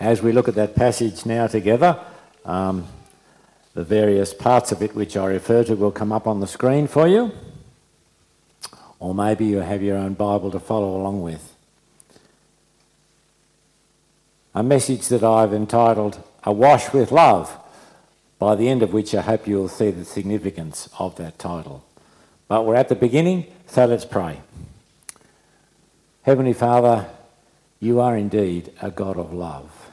as we look at that passage now together, um, the various parts of it which I refer to will come up on the screen for you. Or maybe you have your own Bible to follow along with. A message that I've entitled Awash with Love, by the end of which I hope you'll see the significance of that title. But we're at the beginning, so let's pray. Heavenly Father, you are indeed a God of love.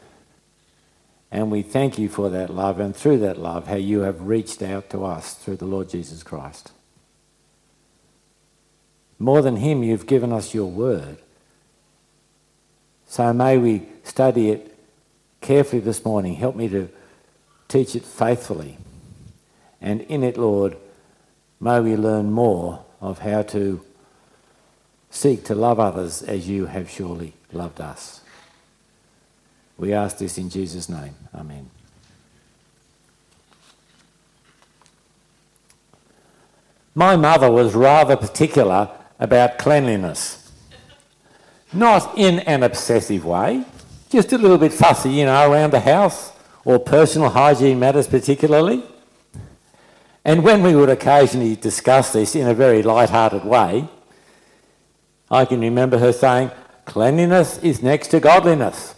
And we thank you for that love, and through that love, how you have reached out to us through the Lord Jesus Christ. More than Him, you've given us your word. So may we study it carefully this morning. Help me to teach it faithfully. And in it, Lord, may we learn more of how to seek to love others as you have surely loved us. We ask this in Jesus' name. Amen. My mother was rather particular about cleanliness. Not in an obsessive way, just a little bit fussy, you know, around the house or personal hygiene matters particularly. And when we would occasionally discuss this in a very light-hearted way, I can remember her saying, cleanliness is next to godliness.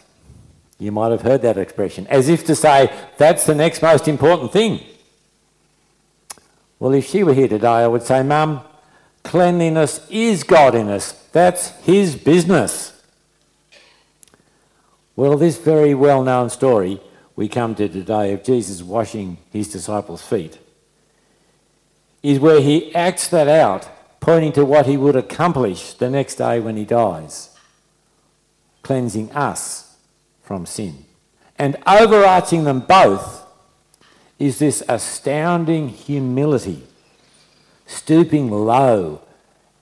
You might have heard that expression, as if to say, that's the next most important thing. Well, if she were here today, I would say, Mum, cleanliness is godliness. That's his business. Well, this very well known story we come to today of Jesus washing his disciples' feet is where he acts that out, pointing to what he would accomplish the next day when he dies, cleansing us from sin. And overarching them both is this astounding humility, stooping low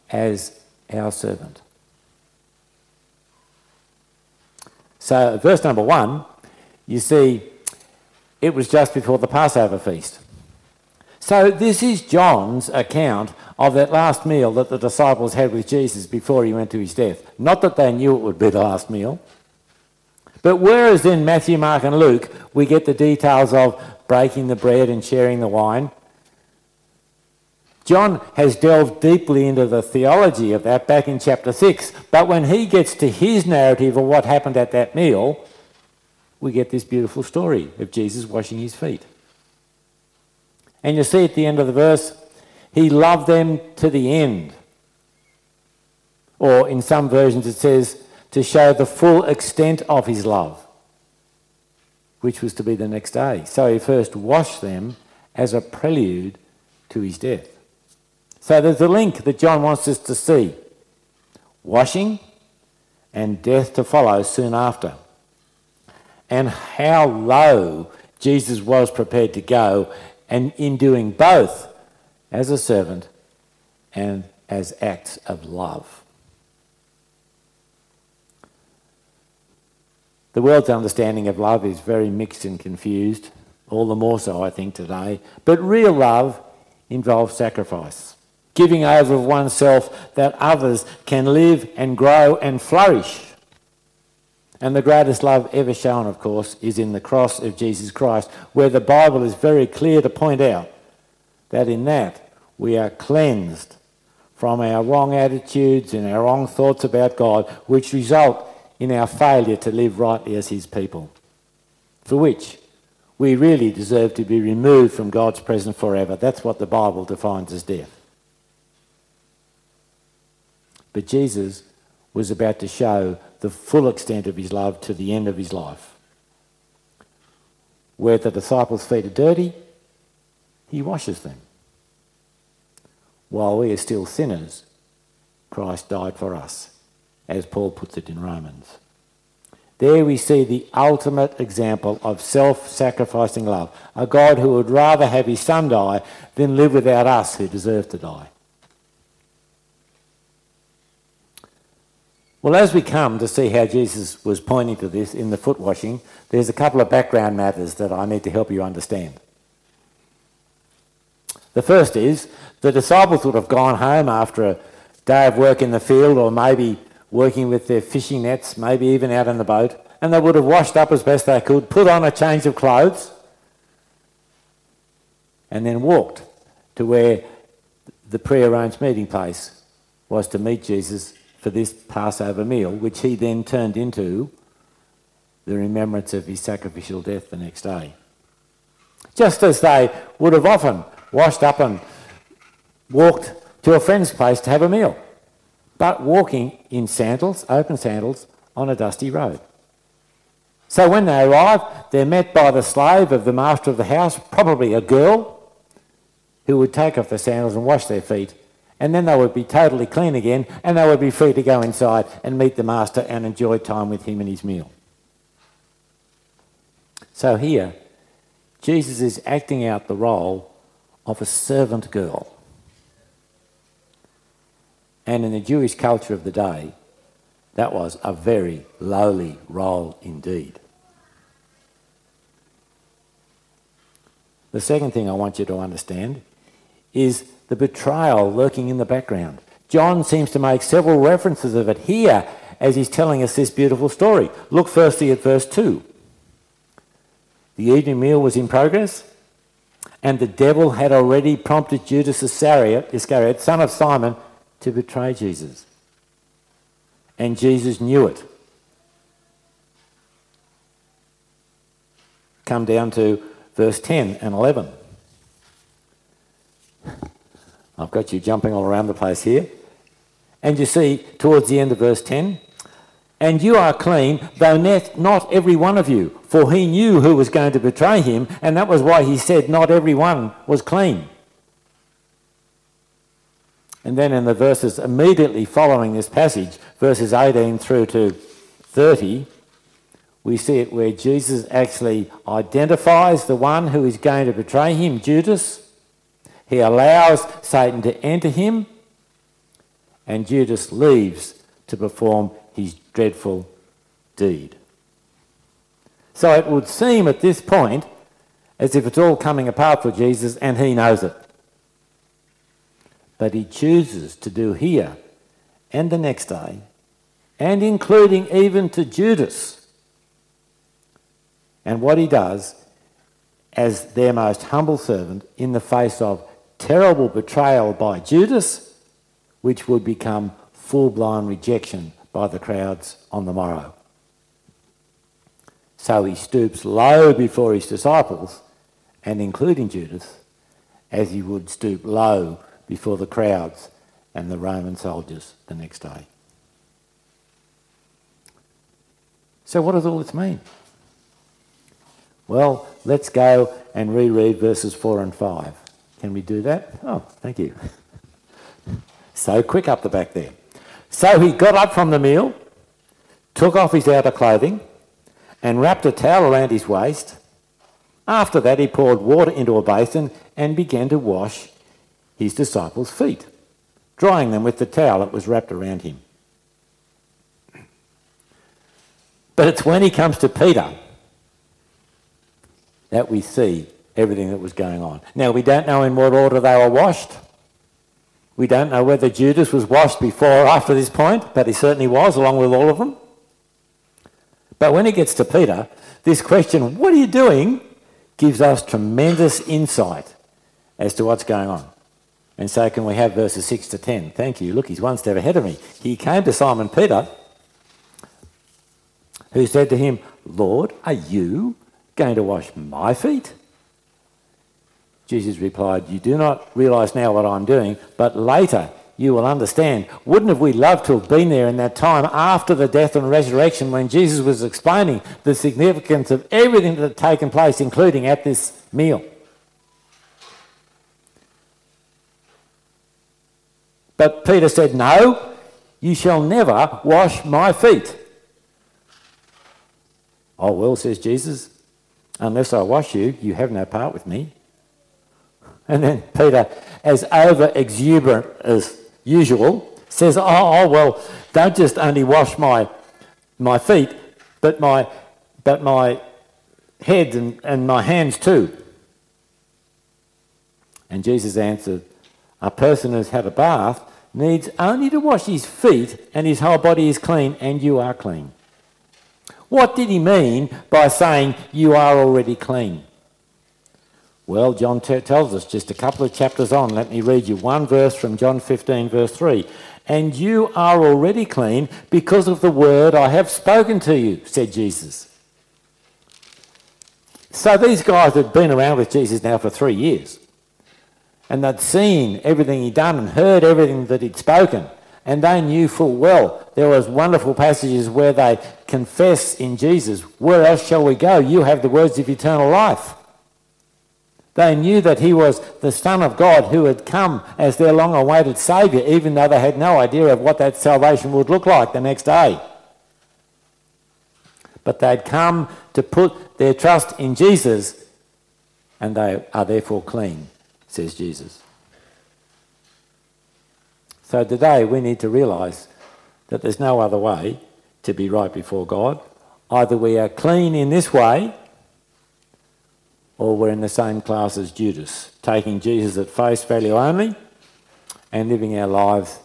as our servant. So, verse number one, you see, it was just before the Passover feast. So, this is John's account of that last meal that the disciples had with Jesus before he went to his death. Not that they knew it would be the last meal, but whereas in Matthew, Mark, and Luke, we get the details of breaking the bread and sharing the wine, John has delved deeply into the theology of that back in chapter 6. But when he gets to his narrative of what happened at that meal, we get this beautiful story of Jesus washing his feet. And you see at the end of the verse, he loved them to the end. Or in some versions it says, to show the full extent of his love, which was to be the next day. So he first washed them as a prelude to his death. So there's a link that John wants us to see washing and death to follow soon after. And how low Jesus was prepared to go, and in doing both as a servant and as acts of love. The world's understanding of love is very mixed and confused, all the more so, I think, today. But real love involves sacrifice, giving over of oneself that others can live and grow and flourish. And the greatest love ever shown, of course, is in the cross of Jesus Christ, where the Bible is very clear to point out that in that we are cleansed from our wrong attitudes and our wrong thoughts about God, which result in our failure to live rightly as His people, for which we really deserve to be removed from God's presence forever. That's what the Bible defines as death. But Jesus was about to show the full extent of his love to the end of his life. Where the disciples' feet are dirty, he washes them. While we are still sinners, Christ died for us as Paul puts it in Romans. There we see the ultimate example of self sacrificing love. A God who would rather have his son die than live without us who deserve to die. Well, as we come to see how Jesus was pointing to this in the foot washing, there's a couple of background matters that I need to help you understand. The first is the disciples would have gone home after a day of work in the field or maybe working with their fishing nets, maybe even out in the boat, and they would have washed up as best they could, put on a change of clothes, and then walked to where the pre-arranged meeting place was to meet Jesus for this Passover meal, which he then turned into the remembrance of his sacrificial death the next day. Just as they would have often washed up and walked to a friend's place to have a meal, but walking in sandals, open sandals, on a dusty road. So when they arrive, they're met by the slave of the master of the house, probably a girl, who would take off their sandals and wash their feet, and then they would be totally clean again, and they would be free to go inside and meet the master and enjoy time with him and his meal. So here, Jesus is acting out the role of a servant girl. And in the Jewish culture of the day, that was a very lowly role indeed. The second thing I want you to understand is the betrayal lurking in the background. John seems to make several references of it here as he's telling us this beautiful story. Look firstly at verse 2. The evening meal was in progress, and the devil had already prompted Judas Iscariot, son of Simon, to betray Jesus. And Jesus knew it. Come down to verse 10 and 11. I've got you jumping all around the place here. And you see, towards the end of verse 10, and you are clean, though not every one of you. For he knew who was going to betray him, and that was why he said not every one was clean. And then in the verses immediately following this passage, verses 18 through to 30, we see it where Jesus actually identifies the one who is going to betray him, Judas. He allows Satan to enter him, and Judas leaves to perform his dreadful deed. So it would seem at this point as if it's all coming apart for Jesus and he knows it. But he chooses to do here and the next day, and including even to Judas. And what he does as their most humble servant in the face of terrible betrayal by Judas, which would become full blown rejection by the crowds on the morrow. So he stoops low before his disciples, and including Judas, as he would stoop low before the crowds and the Roman soldiers the next day. So, what does all this mean? Well, let's go and reread verses 4 and 5. Can we do that? Oh, thank you. so quick up the back there. So he got up from the meal, took off his outer clothing, and wrapped a towel around his waist. After that, he poured water into a basin and began to wash his disciples' feet, drying them with the towel that was wrapped around him. But it's when he comes to Peter that we see everything that was going on. Now, we don't know in what order they were washed. We don't know whether Judas was washed before or after this point, but he certainly was, along with all of them. But when he gets to Peter, this question, what are you doing, gives us tremendous insight as to what's going on. And so can we have verses 6 to 10? Thank you. Look, he's one step ahead of me. He came to Simon Peter, who said to him, Lord, are you going to wash my feet? Jesus replied, You do not realize now what I'm doing, but later you will understand. Wouldn't have we loved to have been there in that time after the death and resurrection when Jesus was explaining the significance of everything that had taken place, including at this meal? But Peter said, No, you shall never wash my feet. Oh, well, says Jesus, unless I wash you, you have no part with me. And then Peter, as over exuberant as usual, says, oh, oh, well, don't just only wash my, my feet, but my, but my head and, and my hands too. And Jesus answered, A person who's had a bath needs only to wash his feet, and his whole body is clean, and you are clean. What did he mean by saying, You are already clean? Well, John t- tells us just a couple of chapters on. Let me read you one verse from John 15, verse 3. And you are already clean because of the word I have spoken to you, said Jesus. So these guys had been around with Jesus now for three years. And they'd seen everything he'd done and heard everything that he'd spoken. And they knew full well there was wonderful passages where they confess in Jesus, Where else shall we go? You have the words of eternal life. They knew that he was the Son of God who had come as their long awaited Saviour, even though they had no idea of what that salvation would look like the next day. But they'd come to put their trust in Jesus, and they are therefore clean, says Jesus. So today we need to realise that there's no other way to be right before God. Either we are clean in this way or we're in the same class as Judas, taking Jesus at face value only and living our lives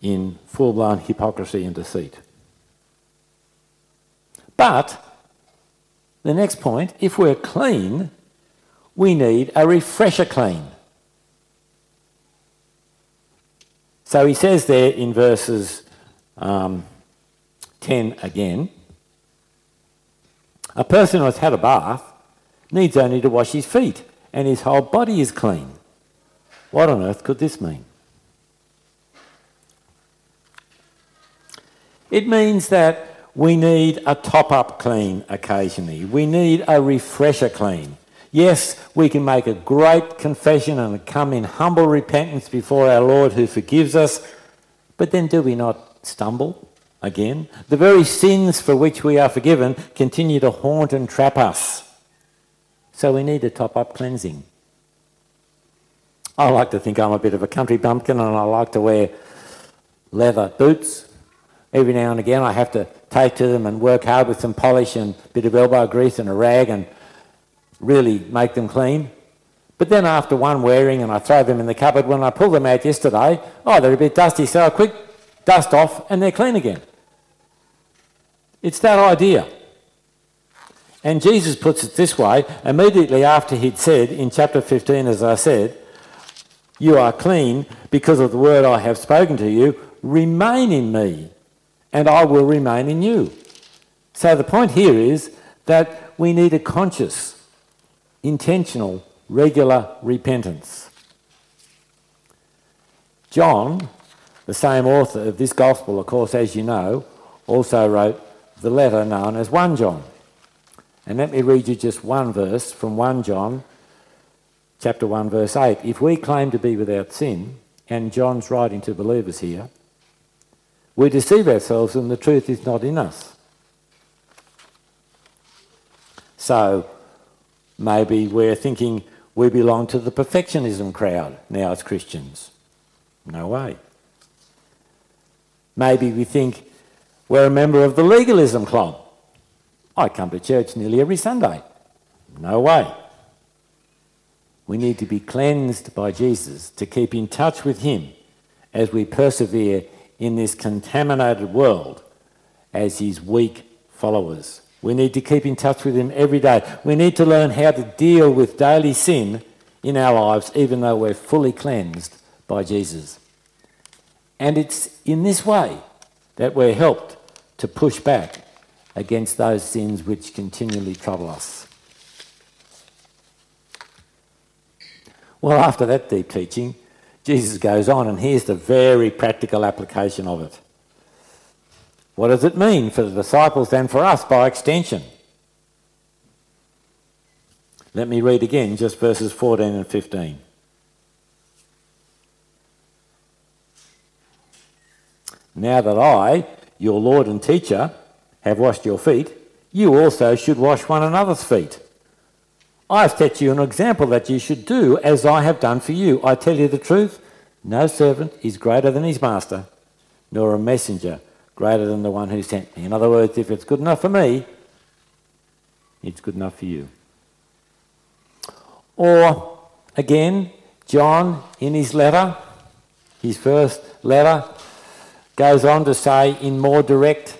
in full blown hypocrisy and deceit. But the next point if we're clean, we need a refresher clean. So he says there in verses um, 10 again a person who has had a bath needs only to wash his feet, and his whole body is clean. What on earth could this mean? It means that we need a top up clean occasionally. We need a refresher clean. Yes, we can make a great confession and come in humble repentance before our Lord who forgives us, but then do we not stumble again? The very sins for which we are forgiven continue to haunt and trap us. So we need to top up cleansing. I like to think I'm a bit of a country bumpkin and I like to wear leather boots. Every now and again I have to take to them and work hard with some polish and a bit of elbow grease and a rag and really make them clean. But then after one wearing and I throw them in the cupboard, when I pull them out yesterday, oh, they're a bit dusty, so I quick dust off and they're clean again. It's that idea. And Jesus puts it this way immediately after he'd said in chapter 15, as I said, You are clean because of the word I have spoken to you, remain in me, and I will remain in you. So the point here is that we need a conscious, intentional, regular repentance. John, the same author of this gospel, of course, as you know, also wrote the letter known as 1 John. And let me read you just one verse from 1 John chapter 1 verse 8. If we claim to be without sin, and John's writing to believers here, we deceive ourselves and the truth is not in us. So maybe we're thinking we belong to the perfectionism crowd now as Christians. No way. Maybe we think we're a member of the legalism club. I come to church nearly every Sunday. No way. We need to be cleansed by Jesus to keep in touch with Him as we persevere in this contaminated world as His weak followers. We need to keep in touch with Him every day. We need to learn how to deal with daily sin in our lives, even though we're fully cleansed by Jesus. And it's in this way that we're helped to push back against those sins which continually trouble us. Well, after that deep teaching, Jesus goes on, and here's the very practical application of it. What does it mean for the disciples and for us by extension? Let me read again just verses 14 and 15. Now that I, your Lord and teacher, have washed your feet, you also should wash one another's feet. I have set you an example that you should do as I have done for you. I tell you the truth, no servant is greater than his master, nor a messenger greater than the one who sent me. In other words, if it's good enough for me, it's good enough for you. Or again, John in his letter, his first letter, goes on to say in more direct,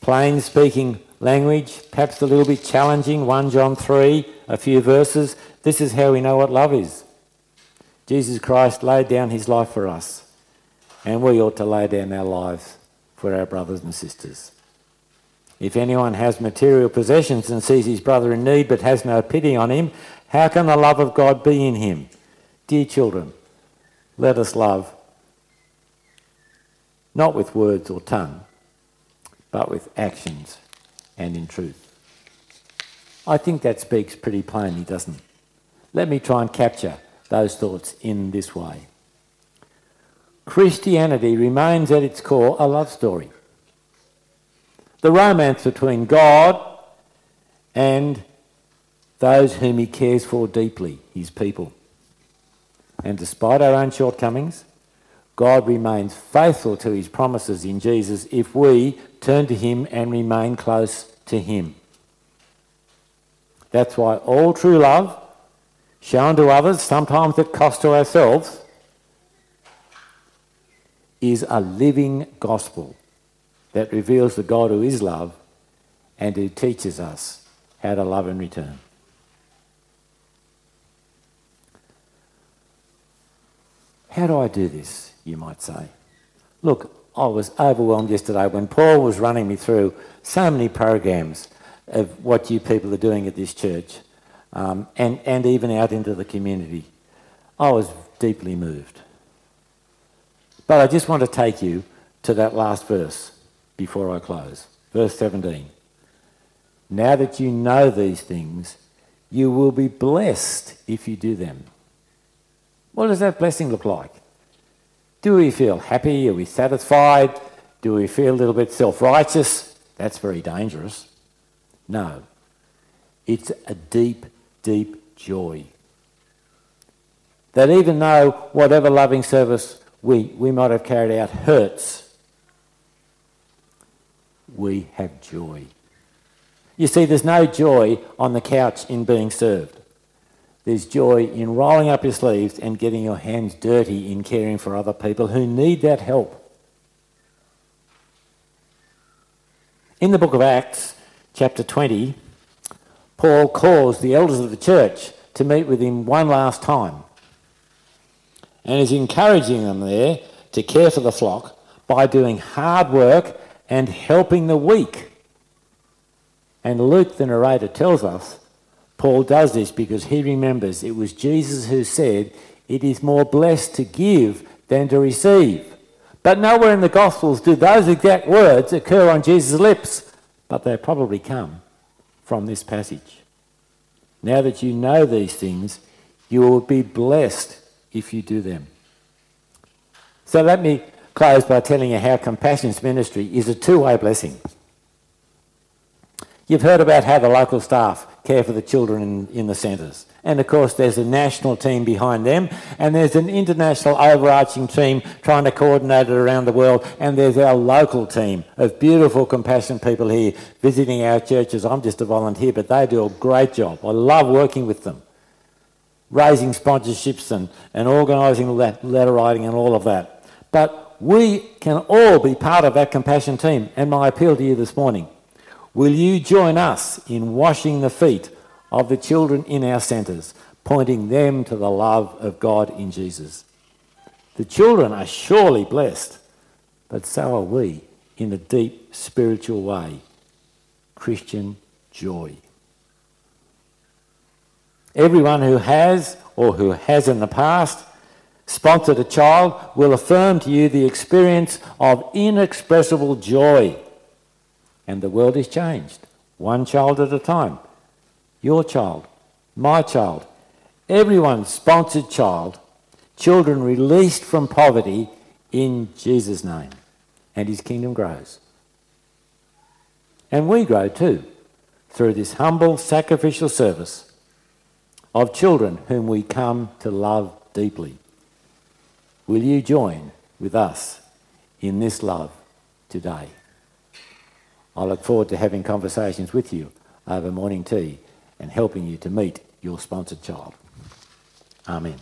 plain speaking language, perhaps a little bit challenging, 1 John 3, a few verses. This is how we know what love is. Jesus Christ laid down his life for us, and we ought to lay down our lives for our brothers and sisters. If anyone has material possessions and sees his brother in need but has no pity on him, how can the love of God be in him? Dear children, let us love not with words or tongue, but with actions and in truth. I think that speaks pretty plainly, doesn't it? Let me try and capture those thoughts in this way. Christianity remains at its core a love story. The romance between God and those whom He cares for deeply, His people. And despite our own shortcomings, God remains faithful to His promises in Jesus if we turn to Him and remain close to Him. That's why all true love, shown to others, sometimes at cost to ourselves, is a living gospel that reveals the God who is love and who teaches us how to love in return. How do I do this, you might say? Look, I was overwhelmed yesterday when Paul was running me through so many programs of what you people are doing at this church um, and, and even out into the community. I was deeply moved. But I just want to take you to that last verse before I close. Verse 17. Now that you know these things, you will be blessed if you do them. What does that blessing look like? Do we feel happy? Are we satisfied? Do we feel a little bit self righteous? That's very dangerous. No. It's a deep, deep joy. That even though whatever loving service we, we might have carried out hurts, we have joy. You see, there's no joy on the couch in being served. There's joy in rolling up your sleeves and getting your hands dirty in caring for other people who need that help. In the book of Acts, chapter 20, Paul calls the elders of the church to meet with him one last time and is encouraging them there to care for the flock by doing hard work and helping the weak. And Luke, the narrator, tells us Paul does this because he remembers it was Jesus who said, It is more blessed to give than to receive. But nowhere in the Gospels do those exact words occur on Jesus' lips, but they probably come from this passage. Now that you know these things, you will be blessed if you do them. So let me close by telling you how Compassion's ministry is a two way blessing. You've heard about how the local staff care for the children in, in the centres. And of course, there's a national team behind them, and there's an international overarching team trying to coordinate it around the world, and there's our local team of beautiful, compassionate people here visiting our churches. I'm just a volunteer, but they do a great job. I love working with them raising sponsorships and, and organising that letter writing and all of that. But we can all be part of that compassion team. And my appeal to you this morning will you join us in washing the feet of the children in our centres, pointing them to the love of God in Jesus? The children are surely blessed, but so are we in a deep spiritual way. Christian joy. Everyone who has or who has in the past sponsored a child will affirm to you the experience of inexpressible joy. And the world is changed, one child at a time. Your child, my child, everyone's sponsored child, children released from poverty in Jesus' name. And his kingdom grows. And we grow too through this humble sacrificial service of children whom we come to love deeply. Will you join with us in this love today? I look forward to having conversations with you over morning tea and helping you to meet your sponsored child. Amen.